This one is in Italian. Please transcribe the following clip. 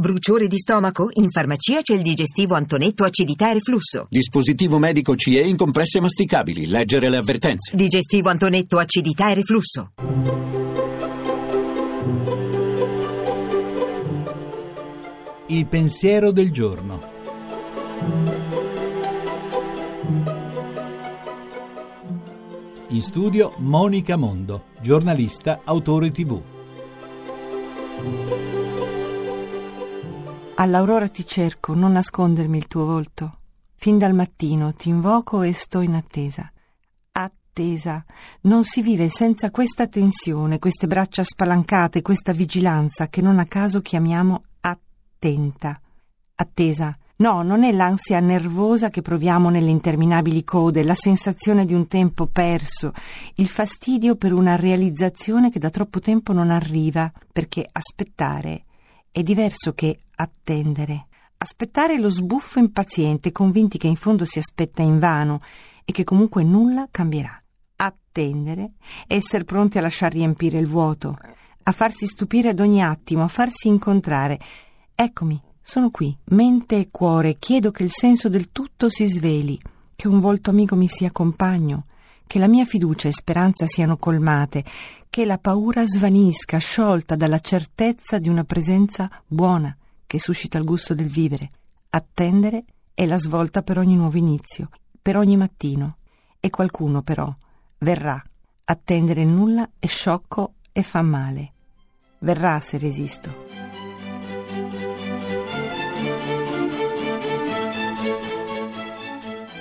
Bruciore di stomaco? In farmacia c'è il digestivo Antonetto acidità e reflusso. Dispositivo medico CE in compresse masticabili. Leggere le avvertenze. Digestivo Antonetto acidità e reflusso. Il pensiero del giorno. In studio Monica Mondo, giornalista, autore tv. All'aurora ti cerco, non nascondermi il tuo volto. Fin dal mattino ti invoco e sto in attesa. Attesa. Non si vive senza questa tensione, queste braccia spalancate, questa vigilanza che non a caso chiamiamo attenta. Attesa. No, non è l'ansia nervosa che proviamo nelle interminabili code, la sensazione di un tempo perso, il fastidio per una realizzazione che da troppo tempo non arriva, perché aspettare è diverso che attendere. Aspettare lo sbuffo impaziente, convinti che in fondo si aspetta invano e che comunque nulla cambierà. Attendere essere pronti a lasciar riempire il vuoto, a farsi stupire ad ogni attimo, a farsi incontrare. Eccomi, sono qui, mente e cuore, chiedo che il senso del tutto si sveli, che un volto amico mi sia compagno, che la mia fiducia e speranza siano colmate, che la paura svanisca, sciolta dalla certezza di una presenza buona che suscita il gusto del vivere. Attendere è la svolta per ogni nuovo inizio, per ogni mattino. E qualcuno però verrà. Attendere nulla è sciocco e fa male. Verrà se resisto.